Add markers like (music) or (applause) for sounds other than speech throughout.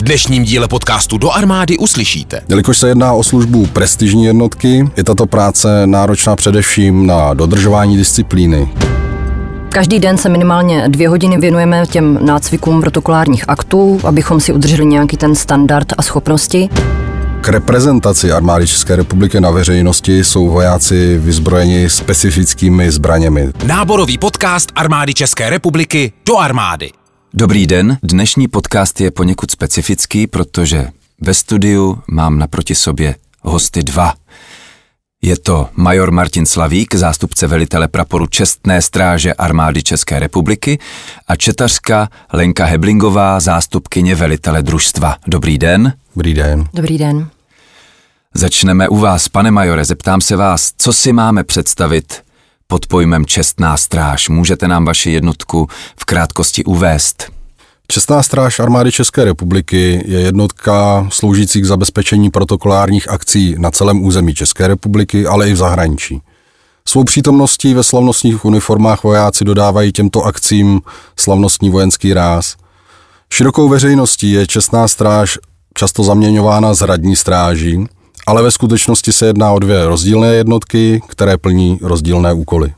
V dnešním díle podcastu Do armády uslyšíte. Jelikož se jedná o službu prestižní jednotky, je tato práce náročná především na dodržování disciplíny. Každý den se minimálně dvě hodiny věnujeme těm nácvikům protokolárních aktů, abychom si udrželi nějaký ten standard a schopnosti. K reprezentaci armády České republiky na veřejnosti jsou vojáci vyzbrojeni specifickými zbraněmi. Náborový podcast armády České republiky do armády. Dobrý den, dnešní podcast je poněkud specifický, protože ve studiu mám naproti sobě hosty dva. Je to major Martin Slavík, zástupce velitele praporu Čestné stráže armády České republiky a četařka Lenka Heblingová, zástupkyně velitele družstva. Dobrý den. Dobrý den. Dobrý den. Začneme u vás, pane majore, zeptám se vás, co si máme představit pod pojmem Čestná stráž. Můžete nám vaši jednotku v krátkosti uvést? Čestná stráž armády České republiky je jednotka sloužící k zabezpečení protokolárních akcí na celém území České republiky, ale i v zahraničí. Svou přítomností ve slavnostních uniformách vojáci dodávají těmto akcím slavnostní vojenský ráz. Širokou veřejností je Čestná stráž často zaměňována s radní stráží, ale ve skutečnosti se jedná o dvě rozdílné jednotky, které plní rozdílné úkoly.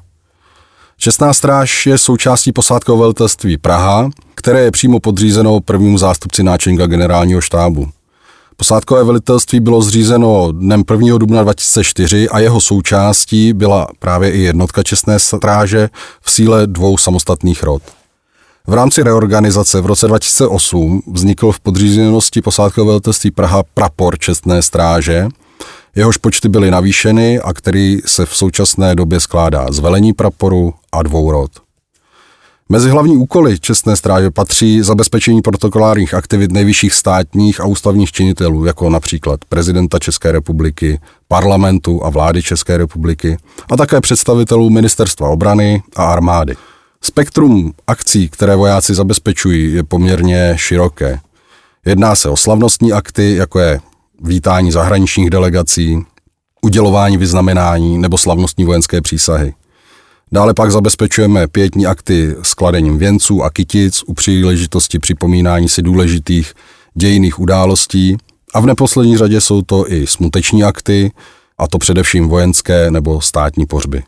Čestná stráž je součástí posádkového velitelství Praha, které je přímo podřízeno prvnímu zástupci náčelníka generálního štábu. Posádkové velitelství bylo zřízeno dnem 1. dubna 2004 a jeho součástí byla právě i jednotka čestné stráže v síle dvou samostatných rod. V rámci reorganizace v roce 2008 vznikl v podřízenosti posádkového velitelství Praha prapor čestné stráže, jehož počty byly navýšeny a který se v současné době skládá z velení praporu a dvou rod. Mezi hlavní úkoly Čestné stráže patří zabezpečení protokolárních aktivit nejvyšších státních a ústavních činitelů, jako například prezidenta České republiky, parlamentu a vlády České republiky a také představitelů ministerstva obrany a armády. Spektrum akcí, které vojáci zabezpečují, je poměrně široké. Jedná se o slavnostní akty, jako je vítání zahraničních delegací, udělování vyznamenání nebo slavnostní vojenské přísahy. Dále pak zabezpečujeme pětní akty s kladením věnců a kytic u příležitosti připomínání si důležitých dějiných událostí a v neposlední řadě jsou to i smuteční akty, a to především vojenské nebo státní pořby.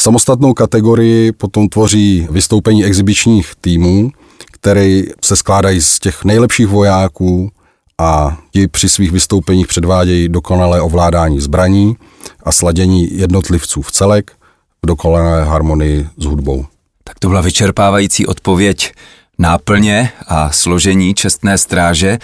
Samostatnou kategorii potom tvoří vystoupení exibičních týmů, které se skládají z těch nejlepších vojáků a ti při svých vystoupeních předvádějí dokonalé ovládání zbraní a sladění jednotlivců v celek v dokonalé harmonii s hudbou. Tak to byla vyčerpávající odpověď náplně a složení čestné stráže.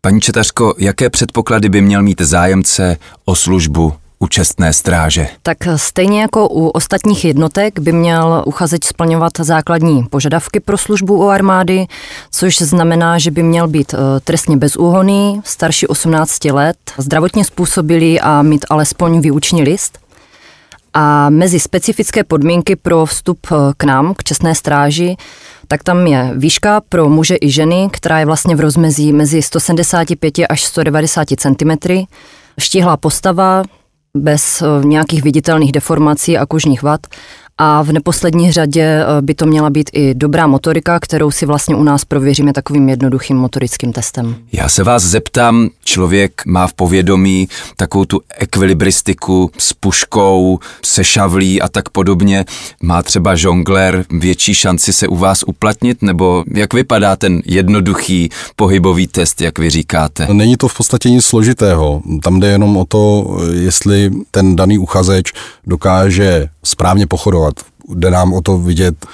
Paní Četařko, jaké předpoklady by měl mít zájemce o službu u čestné stráže? Tak stejně jako u ostatních jednotek by měl uchazeč splňovat základní požadavky pro službu u armády, což znamená, že by měl být eh, trestně bezúhonný, starší 18 let, zdravotně způsobilý a mít alespoň výuční list. A mezi specifické podmínky pro vstup eh, k nám, k čestné stráži, tak tam je výška pro muže i ženy, která je vlastně v rozmezí mezi 175 až 190 cm, štíhlá postava, bez eh, nějakých viditelných deformací a kožních vad a v neposlední řadě eh, by to měla být i dobrá motorika, kterou si vlastně u nás prověříme takovým jednoduchým motorickým testem. Já se vás zeptám, člověk má v povědomí takovou tu ekvilibristiku s puškou, se šavlí a tak podobně. Má třeba žongler větší šanci se u vás uplatnit, nebo jak vypadá ten jednoduchý pohybový test, jak vy říkáte? Není to v podstatě nic složitého. Tam jde jenom o to, jestli ten daný uchazeč dokáže správně pochodovat. Jde nám o to vidět,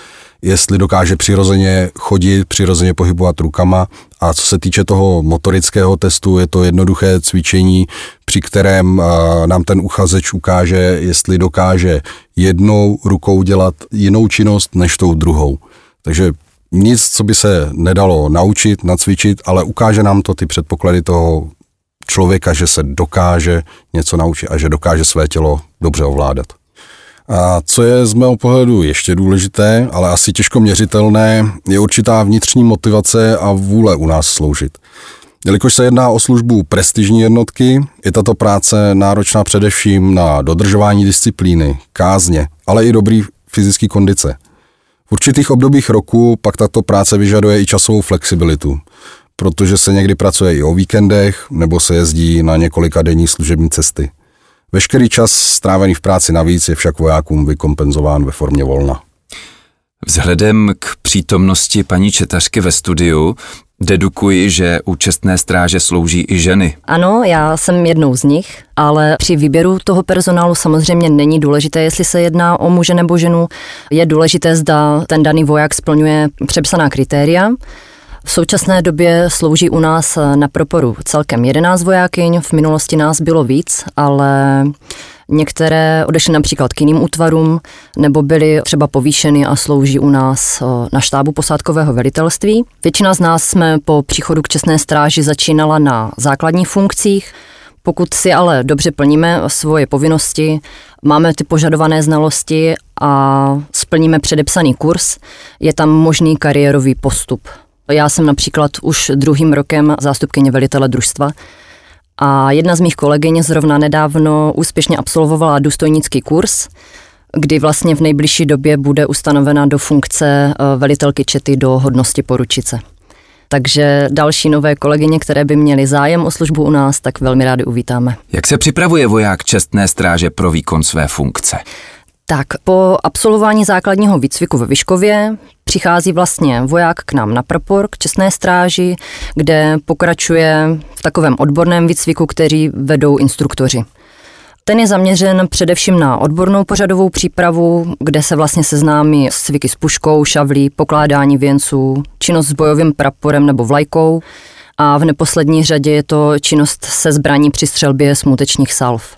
jestli dokáže přirozeně chodit, přirozeně pohybovat rukama. A co se týče toho motorického testu, je to jednoduché cvičení, při kterém nám ten uchazeč ukáže, jestli dokáže jednou rukou dělat jinou činnost než tou druhou. Takže nic, co by se nedalo naučit, nacvičit, ale ukáže nám to ty předpoklady toho člověka, že se dokáže něco naučit a že dokáže své tělo dobře ovládat. A co je z mého pohledu ještě důležité, ale asi těžko měřitelné, je určitá vnitřní motivace a vůle u nás sloužit. Jelikož se jedná o službu prestižní jednotky, je tato práce náročná především na dodržování disciplíny, kázně, ale i dobrý fyzický kondice. V určitých obdobích roku pak tato práce vyžaduje i časovou flexibilitu. protože se někdy pracuje i o víkendech nebo se jezdí na několika denní služební cesty. Veškerý čas strávený v práci navíc je však vojákům vykompenzován ve formě volna. Vzhledem k přítomnosti paní Četařky ve studiu dedukuji, že u čestné stráže slouží i ženy. Ano, já jsem jednou z nich, ale při výběru toho personálu samozřejmě není důležité, jestli se jedná o muže nebo ženu. Je důležité, zda ten daný voják splňuje přepsaná kritéria. V současné době slouží u nás na proporu celkem 11 vojákyň, v minulosti nás bylo víc, ale Některé odešly například k jiným útvarům nebo byly třeba povýšeny a slouží u nás eh, na štábu posádkového velitelství. Většina z nás jsme po příchodu k čestné stráži začínala na základních funkcích, pokud si ale dobře plníme svoje povinnosti, máme ty požadované znalosti a splníme předepsaný kurz, je tam možný kariérový postup. Já jsem například už druhým rokem zástupkyně velitele družstva, a jedna z mých kolegyň zrovna nedávno úspěšně absolvovala důstojnický kurz, kdy vlastně v nejbližší době bude ustanovena do funkce eh, velitelky čety do hodnosti poručice. Takže další nové kolegyně, které by měly zájem o službu u nás, tak velmi rádi uvítáme. Jak se připravuje voják čestné stráže pro výkon své funkce? Tak po absolvování základního výcviku ve Vyškově přichází vlastně voják k nám na prapor, k čestné stráži, kde pokračuje v takovém odborném výcviku, který vedou instruktoři. Ten je zaměřen především na odbornou pořadovou přípravu, kde se vlastně seznámí s cviky s puškou, šavlí, pokládání věnců, činnost s bojovým praporem nebo vlajkou a v neposlední řadě je to činnost se zbraní při střelbě smutečních salv.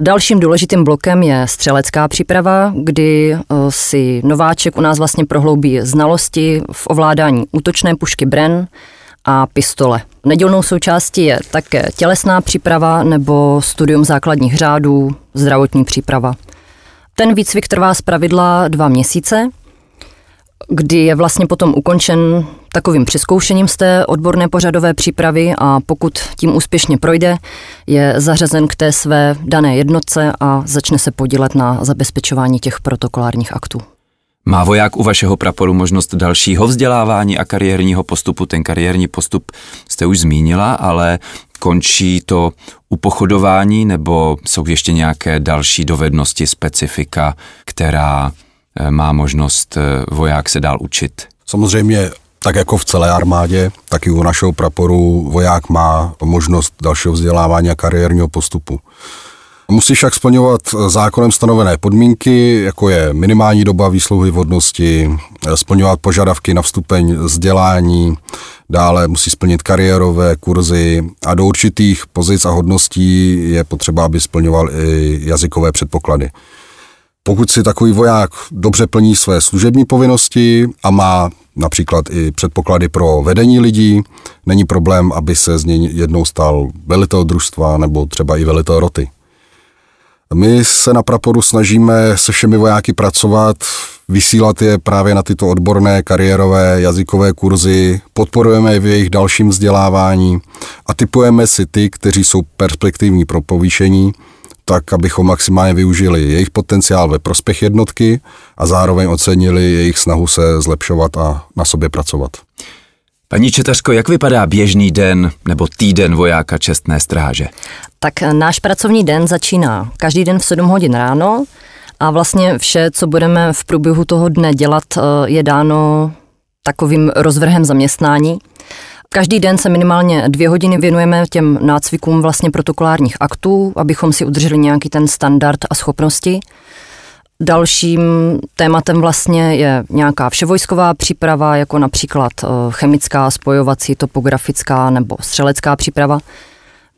Dalším důležitým blokem je střelecká příprava, kdy eh, si nováček u nás vlastně prohloubí znalosti v ovládání útočné pušky Bren a pistole. Nedělnou součástí je také tělesná příprava nebo studium základních řádů, zdravotní příprava. Ten výcvik trvá z pravidla dva měsíce kdy je vlastně potom ukončen takovým přeskoušením z té odborné pořadové přípravy a pokud tím úspěšně projde, je zařazen k té své dané jednotce a začne se podílet na zabezpečování těch protokolárních aktů. Má voják u vašeho praporu možnost dalšího vzdělávání a kariérního postupu? Ten kariérní postup jste už zmínila, ale končí to u pochodování nebo jsou ještě nějaké další dovednosti, specifika, která Eh, má možnost eh, voják se dál učit. Samozřejmě tak jako v celé armádě, tak i u našeho praporu voják má možnost dalšího vzdělávání a kariérního postupu. Musí však splňovat zákonem stanovené podmínky, jako je minimální doba výsluhy vodnosti, splňovat požadavky na vstupeň vzdělání, dále musí splnit kariérové kurzy a do určitých pozic a hodností je potřeba, aby splňoval i jazykové předpoklady. Pokud si takový voják dobře plní své služební povinnosti a má například i předpoklady pro vedení lidí, není problém, aby se z něj jednou stal velitel družstva nebo třeba i velitel roty. My se na praporu snažíme se všemi vojáky pracovat, vysílat je právě na tyto odborné kariérové jazykové kurzy, podporujeme je v jejich dalším vzdělávání a typujeme si ty, kteří jsou perspektivní pro povýšení tak, abychom maximálně využili jejich potenciál ve prospěch jednotky a zároveň ocenili jejich snahu se zlepšovat a na sobě pracovat. Paní Četařko, jak vypadá běžný den nebo týden vojáka čestné stráže? Tak náš pracovní den začíná každý den v 7 hodin ráno a vlastně vše, co budeme v průběhu toho dne dělat, eh, je dáno takovým rozvrhem zaměstnání. Každý den se minimálně dvě hodiny věnujeme těm nácvikům vlastně protokolárních aktů, abychom si udrželi nějaký ten standard a schopnosti. Dalším tématem vlastně je nějaká vševojsková příprava, jako například eh, chemická, spojovací, topografická nebo střelecká příprava.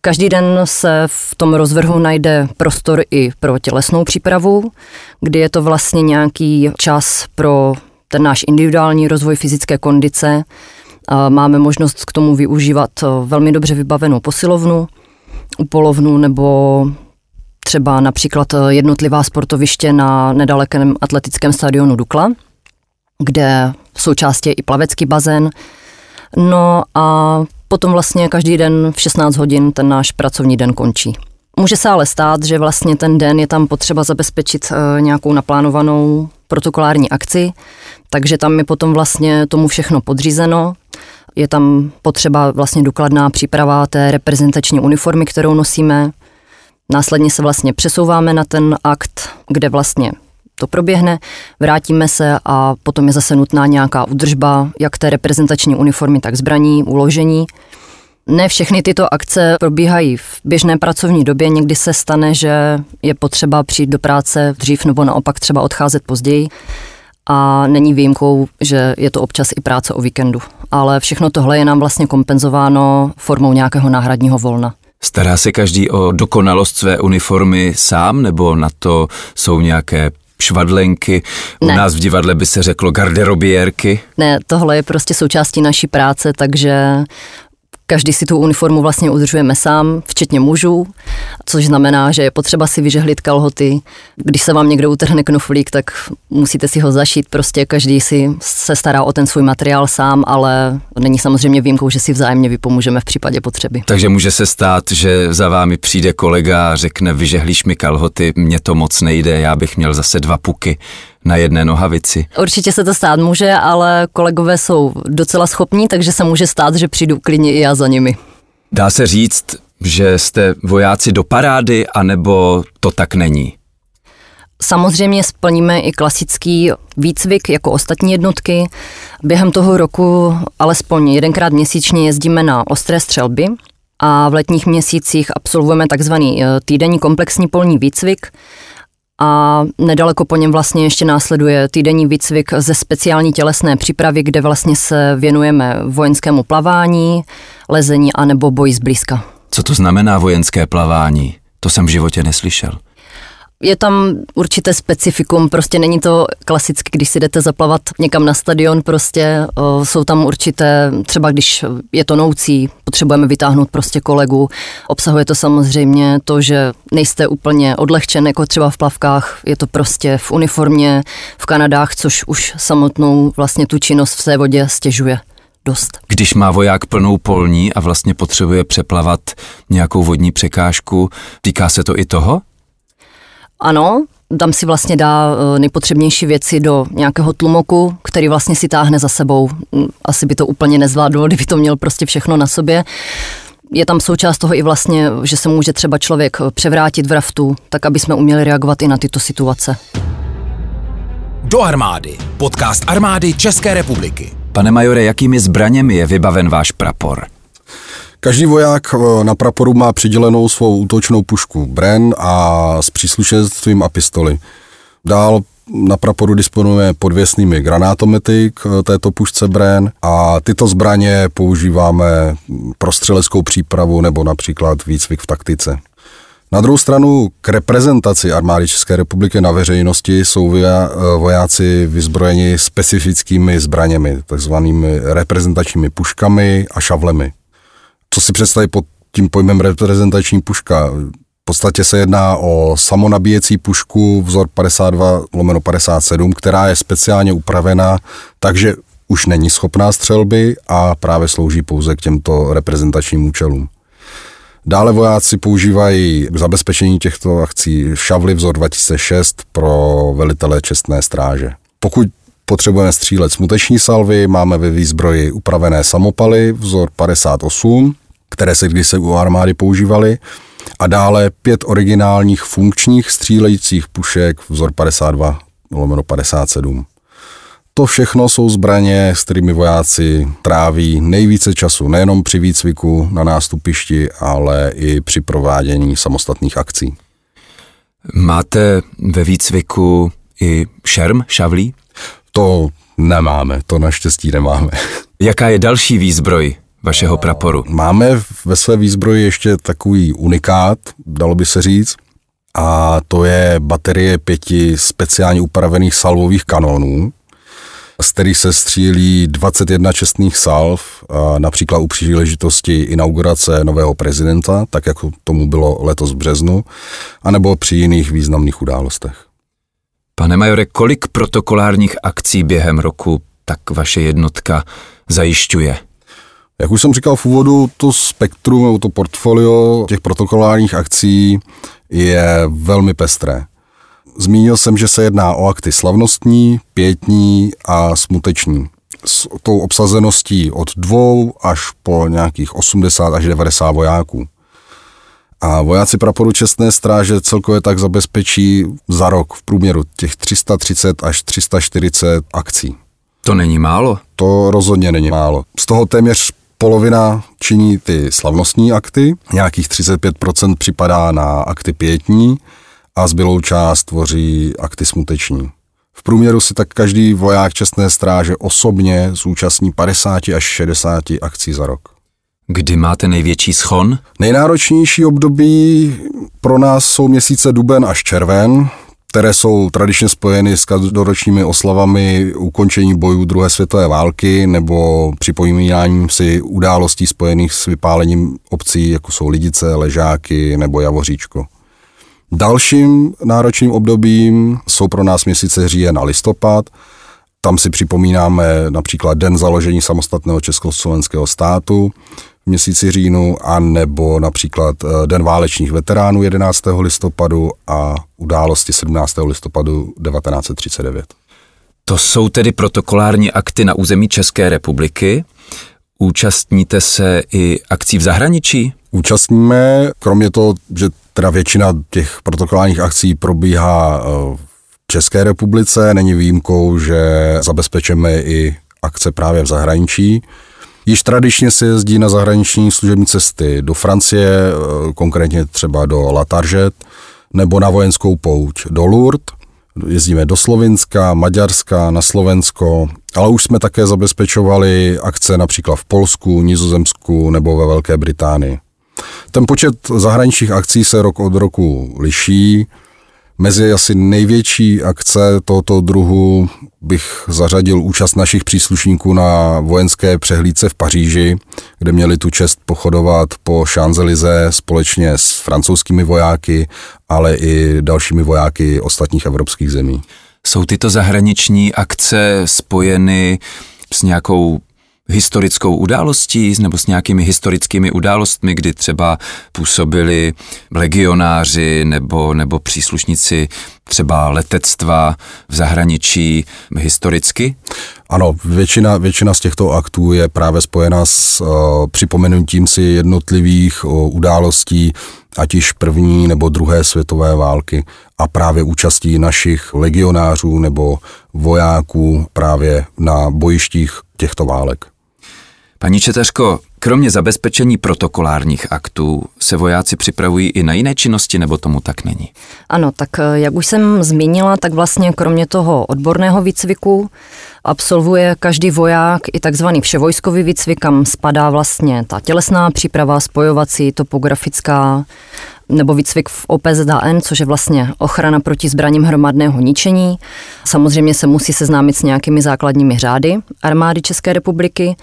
Každý den se v tom rozvrhu najde prostor i pro tělesnou přípravu, kdy je to vlastně nějaký čas pro ten náš individuální rozvoj fyzické kondice, Máme možnost k tomu využívat eh, velmi dobře vybavenou posilovnu u polovnu nebo třeba například eh, jednotlivá sportoviště na nedalekém atletickém stadionu Dukla, kde v součástí je i plavecký bazén. No a potom vlastně každý den v 16 hodin ten náš pracovní den končí. Může se ale stát, že vlastně ten den je tam potřeba zabezpečit eh, nějakou naplánovanou protokolární akci, takže tam je potom vlastně tomu všechno podřízeno. Je tam potřeba vlastně důkladná příprava té reprezentační uniformy, kterou nosíme. Následně se vlastně přesouváme na ten akt, kde vlastně to proběhne, vrátíme se a potom je zase nutná nějaká udržba, jak té reprezentační uniformy, tak zbraní, uložení. Ne všechny tyto akce probíhají v běžné pracovní době, někdy se stane, že je potřeba přijít do práce dřív nebo naopak třeba odcházet později a není výjimkou, že je to občas i práce o víkendu. Ale všechno tohle je nám vlastně kompenzováno formou nějakého náhradního volna. Stará se každý o dokonalost své uniformy sám, nebo na to jsou nějaké švadlenky, u Ne. nás v divadle by se řeklo garderobiérky. Ne, tohle je prostě součástí naší práce, takže každý si tu uniformu vlastně udržujeme sám, včetně mužů, což znamená, že je potřeba si vyžehlit kalhoty. Když se vám někdo utrhne knoflík, tak musíte si ho zašít, prostě každý si se stará o ten svůj materiál sám, ale není samozřejmě výjimkou, že si vzájemně vypomůžeme v případě potřeby. Takže může se stát, že za vámi přijde kolega a řekne, vyžehlíš mi kalhoty, mně to moc nejde, já bych měl zase dva puky na jedné nohavici. Určitě se to stát může, ale kolegové jsou docela schopní, takže se může stát, že přijdu klidně i já za nimi. Dá se říct, že jste vojáci do parády, anebo to tak není? Samozřejmě splníme i klasický výcvik jako ostatní jednotky. Během toho roku alespoň jedenkrát měsíčně jezdíme na ostré střelby a v letních měsících absolvujeme takzvaný eh, týdenní komplexní polní výcvik a nedaleko po něm vlastně ještě následuje týdenní výcvik ze speciální tělesné přípravy, kde vlastně se věnujeme vojenskému plavání, lezení a nebo boji zblízka. Co to znamená vojenské plavání? To jsem v životě neslyšel. Je tam určité specifikum, prostě není to klasicky, když si jdete zaplavat někam na stadion, prostě o, jsou tam určité, třeba když je to noucí, potřebujeme vytáhnout prostě kolegu. Obsahuje to samozřejmě to, že nejste úplně odlehčen, jako třeba v plavkách, je to prostě v uniformě, v Kanadách, což už samotnou vlastně tu činnost v té vodě stěžuje dost. Když má voják plnou polní a vlastně potřebuje přeplavat nějakou vodní překážku, týká se to i toho? Ano, tam si vlastně dá eh, nejpotřebnější věci do nějakého tlumoku, který vlastně si táhne za sebou. Mm, Asi by to úplně nezvládlo, (laughs) kdyby to měl prostě všechno na sobě. Je tam součást toho i vlastně, že se může třeba člověk eh, převrátit v raftu, tak aby jsme uměli reagovat i na tyto situace. Do armády. Podcast armády České republiky. Pane majore, jakými zbraněmi je vybaven váš prapor? Každý voják eh, na praporu má přidělenou svou útočnou pušku Bren a s příslušenstvím a pistoli. Dál na praporu disponuje podvěsnými granátomety k eh, této pušce Bren a tyto zbraně používáme pro střeleckou přípravu nebo například výcvik v taktice. Na druhou stranu k reprezentaci armády České republiky na veřejnosti jsou eh, vojáci vyzbrojeni specifickými zbraněmi, takzvanými reprezentačními puškami a šavlemi. Co si představit pod tím pojmem reprezentační puška? V podstatě se jedná o samonabíjecí pušku vzor 52 lomeno 57, která je speciálně upravena, takže už není schopná střelby a právě slouží pouze k těmto reprezentačním účelům. Dále vojáci používají k zabezpečení těchto akcí šavly vzor 2006 pro velitele čestné stráže. Pokud potřebujeme střílet smuteční salvy, máme ve výzbroji upravené samopaly vzor 58, které se kdysi u armády používaly, a dále pět originálních funkčních střílejících pušek vzor 52 lomeno 57. To všechno jsou zbraně, s kterými vojáci tráví nejvíce času nejenom při výcviku na nástupišti, ale i při provádění samostatných akcí. Máte ve výcviku i šerm, šavlí? To nemáme, to naštěstí nemáme. Jaká je další výzbroj vašeho praporu? Máme ve své výzbroji ještě takový unikát, dalo by se říct, a to je baterie pěti speciálně upravených salvových kanonů, z kterých se střílí 21 čestných salv, například u příležitosti inaugurace nového prezidenta, tak jako tomu bylo letos v březnu, anebo při jiných významných událostech. Pane majore, kolik protokolárních akcí během roku tak vaše jednotka zajišťuje? Jak už jsem říkal v úvodu, to spektrum nebo to portfolio těch protokolárních akcí je velmi pestré. Zmínil jsem, že se jedná o akty slavnostní, pětní a smuteční. s tou obsazeností od dvou až po nějakých 80 až 90 vojáků. A vojáci praporu Čestné stráže celkově tak zabezpečí za rok v průměru těch 330 až 340 akcí. To není málo? To rozhodně není málo. Z toho téměř polovina činí ty slavnostní akty, nějakých 35% připadá na akty pětní a zbylou část tvoří akty smuteční. V průměru si tak každý voják čestné stráže osobně zúčastní 50 až 60 akcí za rok. Kdy máte největší schon? Nejnáročnější období pro nás jsou měsíce duben až červen, které jsou tradičně spojeny s každoročními oslavami ukončení bojů druhé světové války nebo připomínáním si událostí spojených s vypálením obcí, jako jsou Lidice, Ležáky nebo Javoříčko. Dalším náročným obdobím jsou pro nás měsíce říjen a listopad. Tam si připomínáme například den založení samostatného československého státu v měsíci říjnu, a nebo například eh, Den válečných veteránů 11. listopadu a události 17. listopadu 1939. To jsou tedy protokolární akty na území České republiky. Účastníte se i akcí v zahraničí? Účastníme, kromě toho, že teda většina těch protokolárních akcí probíhá eh, v České republice, není výjimkou, že zabezpečíme i akce právě v zahraničí. Již tradičně se jezdí na zahraniční služební cesty do Francie, eh, konkrétně třeba do Lataržet, nebo na vojenskou pouť do Lourdes. Jezdíme do Slovinska, Maďarska, na Slovensko, ale už jsme také zabezpečovali akce například v Polsku, Nizozemsku nebo ve Velké Británii. Ten počet zahraničních akcí se rok od roku liší. Mezi asi největší akce tohoto druhu bych zařadil účast našich příslušníků na vojenské přehlídce v Paříži, kde měli tu čest pochodovat po Champs-Élysées společně s francouzskými vojáky, ale i dalšími vojáky ostatních evropských zemí. Jsou tyto zahraniční akce spojeny s nějakou historickou událostí nebo s nějakými historickými událostmi, kdy třeba působili legionáři nebo, nebo příslušníci třeba letectva v zahraničí historicky? Ano, většina, většina z těchto aktů je právě spojena s uh, připomenutím si jednotlivých uh, událostí, ať již první nebo druhé světové války a právě účastí našich legionářů nebo vojáků právě na bojištích těchto válek. Paní Četeřko, kromě zabezpečení protokolárních aktů se vojáci připravují i na jiné činnosti, nebo tomu tak není? Ano, tak eh, jak už jsem zmínila, tak vlastně kromě toho odborného výcviku absolvuje každý voják i takzvaný vševojskový výcvik, kam spadá vlastně ta tělesná příprava, spojovací, topografická, nebo výcvik v OPZN, což je vlastně ochrana proti zbraním hromadného ničení. Samozřejmě se musí seznámit s nějakými základními řády armády České republiky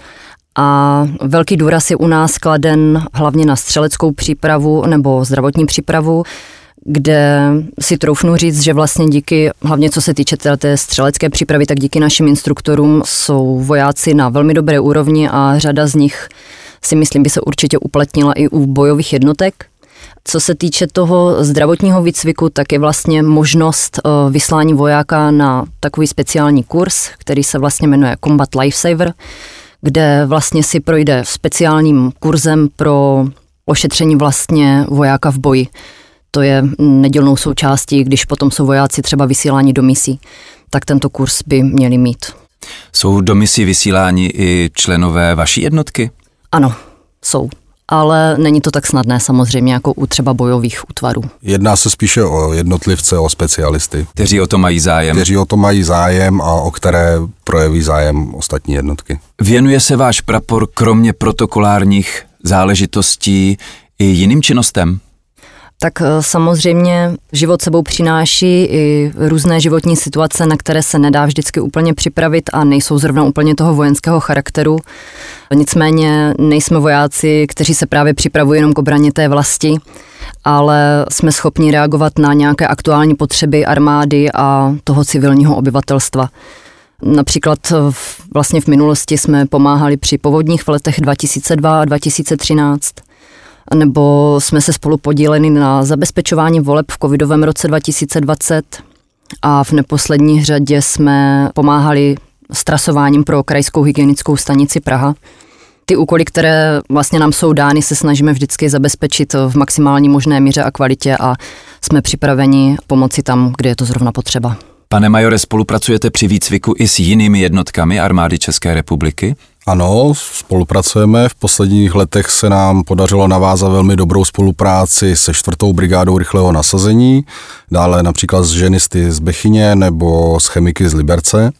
a velký důraz je u nás kladen hlavně na střeleckou přípravu nebo zdravotní přípravu, kde si troufnu říct, že vlastně díky, hlavně co se týče té střelecké přípravy, tak díky našim instruktorům jsou vojáci na velmi dobré úrovni a řada z nich si myslím by se určitě uplatnila i u bojových jednotek. Co se týče toho zdravotního výcviku, tak je vlastně možnost eh, vyslání vojáka na takový speciální kurz, který se vlastně jmenuje Combat Lifesaver, kde vlastně si projde speciálním kurzem pro ošetření vlastně vojáka v boji. To je nedělnou součástí, když potom jsou vojáci třeba vysíláni do misí, tak tento kurz by měli mít. Jsou do misí vysíláni i členové vaší jednotky? Ano, jsou ale není to tak snadné samozřejmě jako u třeba bojových útvarů. Jedná se spíše o jednotlivce, o specialisty. Kteří o to mají zájem. Kteří o to mají zájem a o které projeví zájem ostatní jednotky. Věnuje se váš prapor kromě protokolárních záležitostí i jiným činnostem? Tak eh, samozřejmě život sebou přináší i různé životní situace, na které se nedá vždycky úplně připravit a nejsou zrovna úplně toho vojenského charakteru. Nicméně nejsme vojáci, kteří se právě připravují jenom k obraně té vlasti, ale jsme schopni reagovat na nějaké aktuální potřeby armády a toho civilního obyvatelstva. Například vlastně v minulosti jsme pomáhali při povodních v letech 2002 a 2013 nebo jsme se spolu podíleni na zabezpečování voleb v covidovém roce 2020 a v neposlední řadě jsme pomáhali s trasováním pro krajskou hygienickou stanici Praha. Ty úkoly, které vlastně nám jsou dány, se snažíme vždycky zabezpečit v maximální možné míře a kvalitě a jsme připraveni pomoci tam, kde je to zrovna potřeba. Pane majore, spolupracujete při výcviku i s jinými jednotkami armády České republiky? Ano, spolupracujeme. V posledních letech se nám podařilo navázat velmi dobrou spolupráci se čtvrtou brigádou rychlého nasazení, dále například s ženisty z Bechyně nebo s chemiky z Liberce.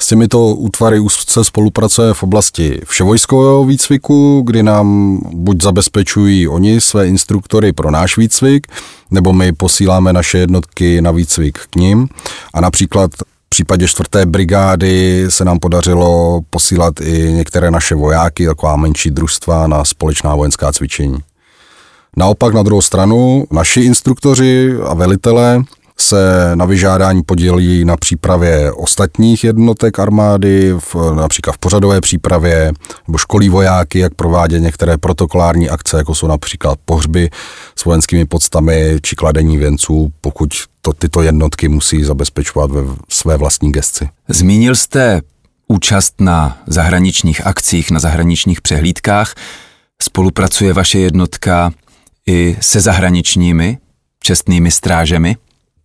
S těmito útvary úzce spolupracuje v oblasti vševojskového výcviku, kdy nám buď zabezpečují oni své instruktory pro náš výcvik, nebo my posíláme naše jednotky na výcvik k ním. A například v případě čtvrté brigády se nám podařilo posílat i některé naše vojáky, taková menší družstva na společná vojenská cvičení. Naopak na druhou stranu naši instruktoři a velitelé se na vyžádání podělí na přípravě ostatních jednotek armády, v, například v pořadové přípravě, nebo školí vojáky, jak provádět některé protokolární akce, jako jsou například pohřby s vojenskými podstami či kladení věnců, pokud to tyto jednotky musí zabezpečovat ve své vlastní gesci. Zmínil jste účast na zahraničních akcích, na zahraničních přehlídkách. Spolupracuje vaše jednotka i se zahraničními čestnými strážemi?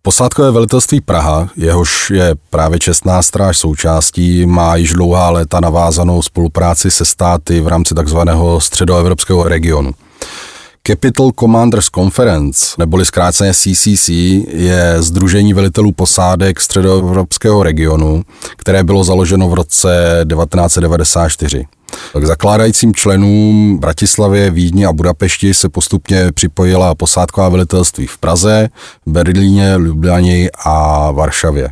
Posádkové velitelství Praha, jehož je právě čestná stráž součástí, má již dlouhá léta navázanou spolupráci se státy v rámci takzvaného středoevropského regionu. Capital Commanders Conference, neboli zkráceně CCC, je Združení velitelů posádek středoevropského regionu, které bylo založeno v roce 1994. K zakládajícím členům Bratislavě, Vídni a Budapešti se postupně připojila posádková velitelství v Praze, Berlíně, Ljubljani a Varšavě.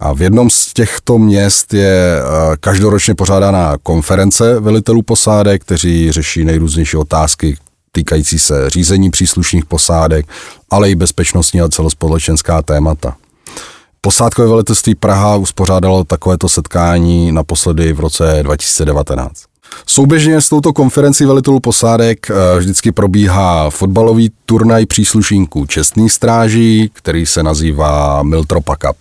A v jednom z těchto měst je eh, každoročně pořádaná konference velitelů posádek, kteří řeší nejrůznější otázky týkající se řízení příslušných posádek, ale i bezpečnostní a celospolečenská témata. Posádkové velitelství Praha uspořádalo takovéto setkání naposledy v roce 2019. Souběžně s touto konferencí velitelů posádek eh, vždycky probíhá fotbalový turnaj příslušníků čestných stráží, který se nazývá Miltropa Cup.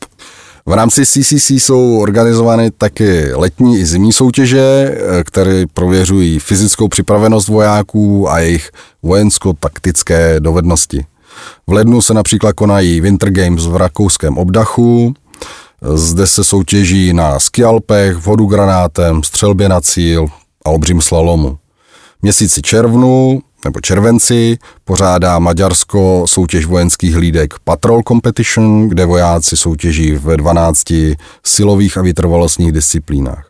V rámci CCC jsou organizovány taky letní i zimní soutěže, eh, které prověřují fyzickou připravenost vojáků a jejich vojensko-taktické dovednosti. V lednu se například konají Winter Games v rakouském obdachu, zde se soutěží na skialpech, vodu granátem, střelbě na cíl a obřím slalomu. V měsíci červnu nebo červenci pořádá Maďarsko soutěž vojenských hlídek Patrol Competition, kde vojáci soutěží ve 12 silových a vytrvalostních disciplínách.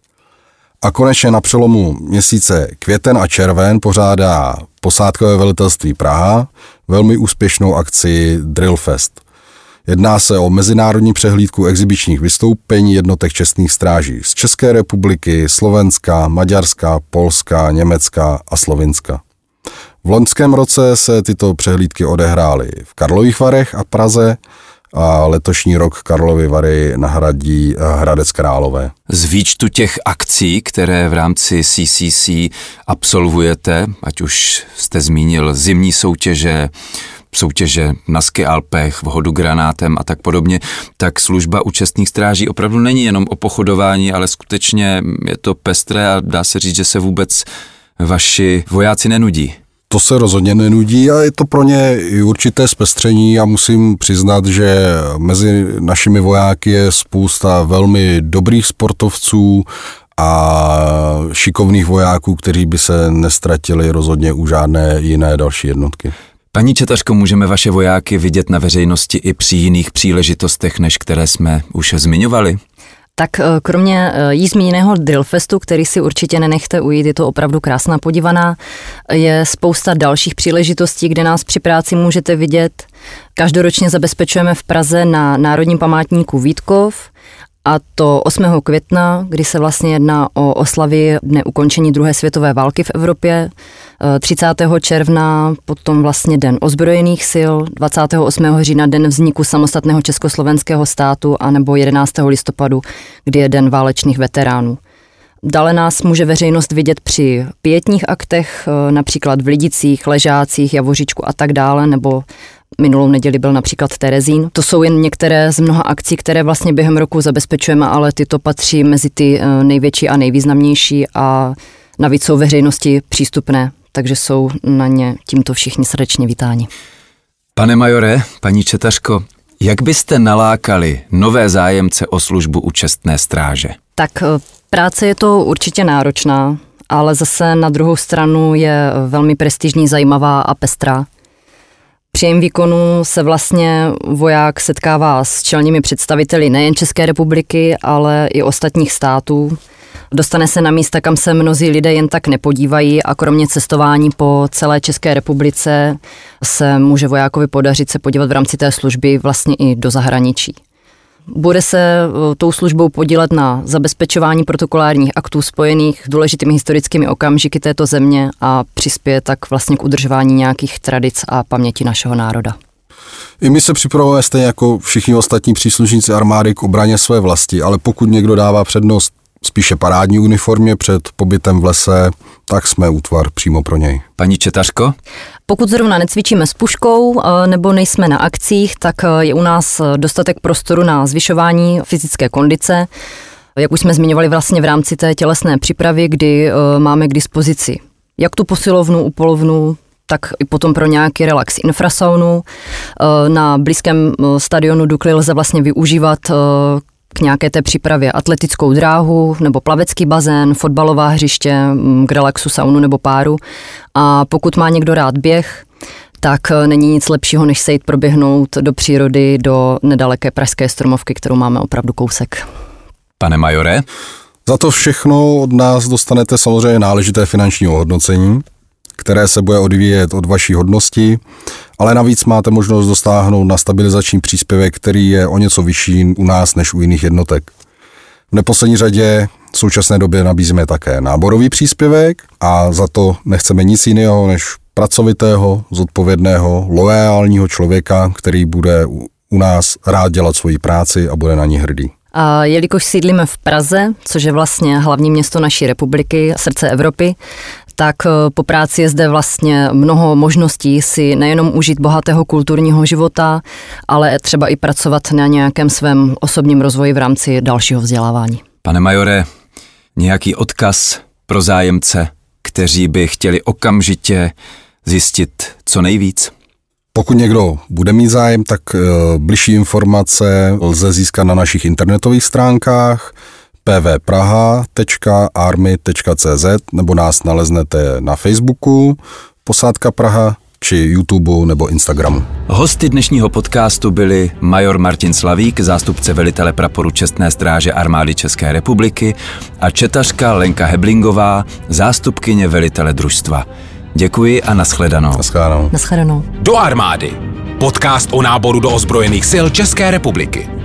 A konečně na přelomu měsíce květen a červen pořádá posádkové velitelství Praha velmi úspěšnou akci Drillfest. Jedná se o mezinárodní přehlídku exibičních vystoupení jednotek čestných stráží z České republiky, Slovenska, Maďarska, Polska, Německa a Slovinska. V loňském roce se tyto přehlídky odehrály v Karlových Varech a Praze a letošní rok Karlovy Vary nahradí eh, Hradec Králové. Z výčtu těch akcí, které v rámci CCC absolvujete, ať už jste zmínil zimní soutěže, soutěže na ski Alpech, v hodu granátem a tak podobně, tak služba účastných stráží opravdu není jenom o pochodování, ale skutečně je to pestré a dá se říct, že se vůbec vaši vojáci nenudí. To se rozhodně nenudí a je to pro ně i určité zpestření a musím přiznat, že mezi našimi vojáky je spousta velmi dobrých sportovců a šikovných vojáků, kteří by se nestratili rozhodně u žádné jiné další jednotky. Paní Četařko, můžeme vaše vojáky vidět na veřejnosti i při jiných příležitostech, než které jsme už zmiňovali? Tak eh, kromě eh, jí zmíněného Drillfestu, který si určitě nenechte ujít, je to opravdu krásná podívaná, je spousta dalších příležitostí, kde nás při práci můžete vidět. Každoročně zabezpečujeme v Praze na Národním památníku Vítkov a to 8. května, kdy se vlastně jedná o oslavy dne ukončení druhé světové války v Evropě, 30. června potom vlastně Den ozbrojených sil, 28. října Den vzniku samostatného československého státu a nebo 11. listopadu, kdy je Den válečných veteránů. Dále nás může veřejnost vidět při pětních aktech, například v Lidicích, Ležácích, Javoříčku a tak dále, nebo Minulou neděli byl například Terezín. To jsou jen některé z mnoha akcí, které vlastně během roku zabezpečujeme, ale tyto patří mezi ty eh, největší a nejvýznamnější a navíc jsou veřejnosti přístupné, takže jsou na ně tímto všichni srdečně vítáni. Pane majore, paní Četařko, jak byste nalákali nové zájemce o službu u čestné stráže? Tak eh, práce je to určitě náročná, ale zase na druhou stranu je velmi prestižní, zajímavá a pestrá. Při jejím výkonu se vlastně voják setkává s čelními představiteli nejen České republiky, ale i ostatních států. Dostane se na místa, kam se mnozí lidé jen tak nepodívají a kromě cestování po celé České republice se může vojákovi podařit se podívat v rámci té služby vlastně i do zahraničí. Bude se eh, tou službou podílet na zabezpečování protokolárních aktů spojených s důležitými historickými okamžiky této země a přispěje tak vlastně k udržování nějakých tradic a paměti našeho národa. I my se připravujeme stejně jako všichni ostatní příslušníci armády k obraně své vlasti, ale pokud někdo dává přednost spíše parádní uniformě před pobytem v lese, tak jsme útvar přímo pro něj. Paní Četařko? Pokud zrovna necvičíme s puškou eh, nebo nejsme na akcích, tak eh, je u nás eh, dostatek prostoru na zvyšování fyzické kondice. Jak už jsme zmiňovali vlastně v rámci té tělesné přípravy, kdy máme k dispozici jak tu posilovnu, upolovnu, tak i potom pro nějaký relax infrasaunu. Na blízkém stadionu Dukly lze vlastně využívat k nějaké té přípravě atletickou dráhu nebo plavecký bazén, fotbalová hřiště, mm, k relaxu saunu nebo páru. A pokud má někdo rád běh, tak e, není nic lepšího, než se jít proběhnout do přírody, do nedaleké pražské stromovky, kterou máme opravdu kousek. Pane majore? Za to všechno od nás dostanete samozřejmě náležité finanční ohodnocení, které se bude odvíjet od vaší hodnosti, ale navíc máte možnost dostáhnout na stabilizační příspěvek, který je o něco vyšší u nás než u jiných jednotek. V neposlední řadě v současné době nabízíme také náborový příspěvek a za to nechceme nic jiného než pracovitého, zodpovědného, loajálního člověka, který bude u nás rád dělat svoji práci a bude na ní hrdý. A jelikož sídlíme v Praze, což je vlastně hlavní město naší republiky, srdce Evropy, tak eh, po práci je zde vlastně mnoho možností si nejenom užít bohatého kulturního života, ale třeba i pracovat na nějakém svém osobním rozvoji v rámci dalšího vzdělávání. Pane majore, nějaký odkaz pro zájemce, kteří by chtěli okamžitě zjistit co nejvíc? Pokud někdo bude mít zájem, tak eh, bližší informace lze získat na našich internetových stránkách pvpraha.army.cz nebo nás naleznete na Facebooku Posádka Praha či YouTube nebo Instagramu. Hosty dnešního podcastu byli major Martin Slavík, zástupce velitele praporu Čestné stráže armády České republiky a četařka Lenka Heblingová, zástupkyně velitele družstva. Děkuji a nashledanou. Nashledanou. Nashledanou. Do armády. Podcast o náboru do ozbrojených sil České republiky.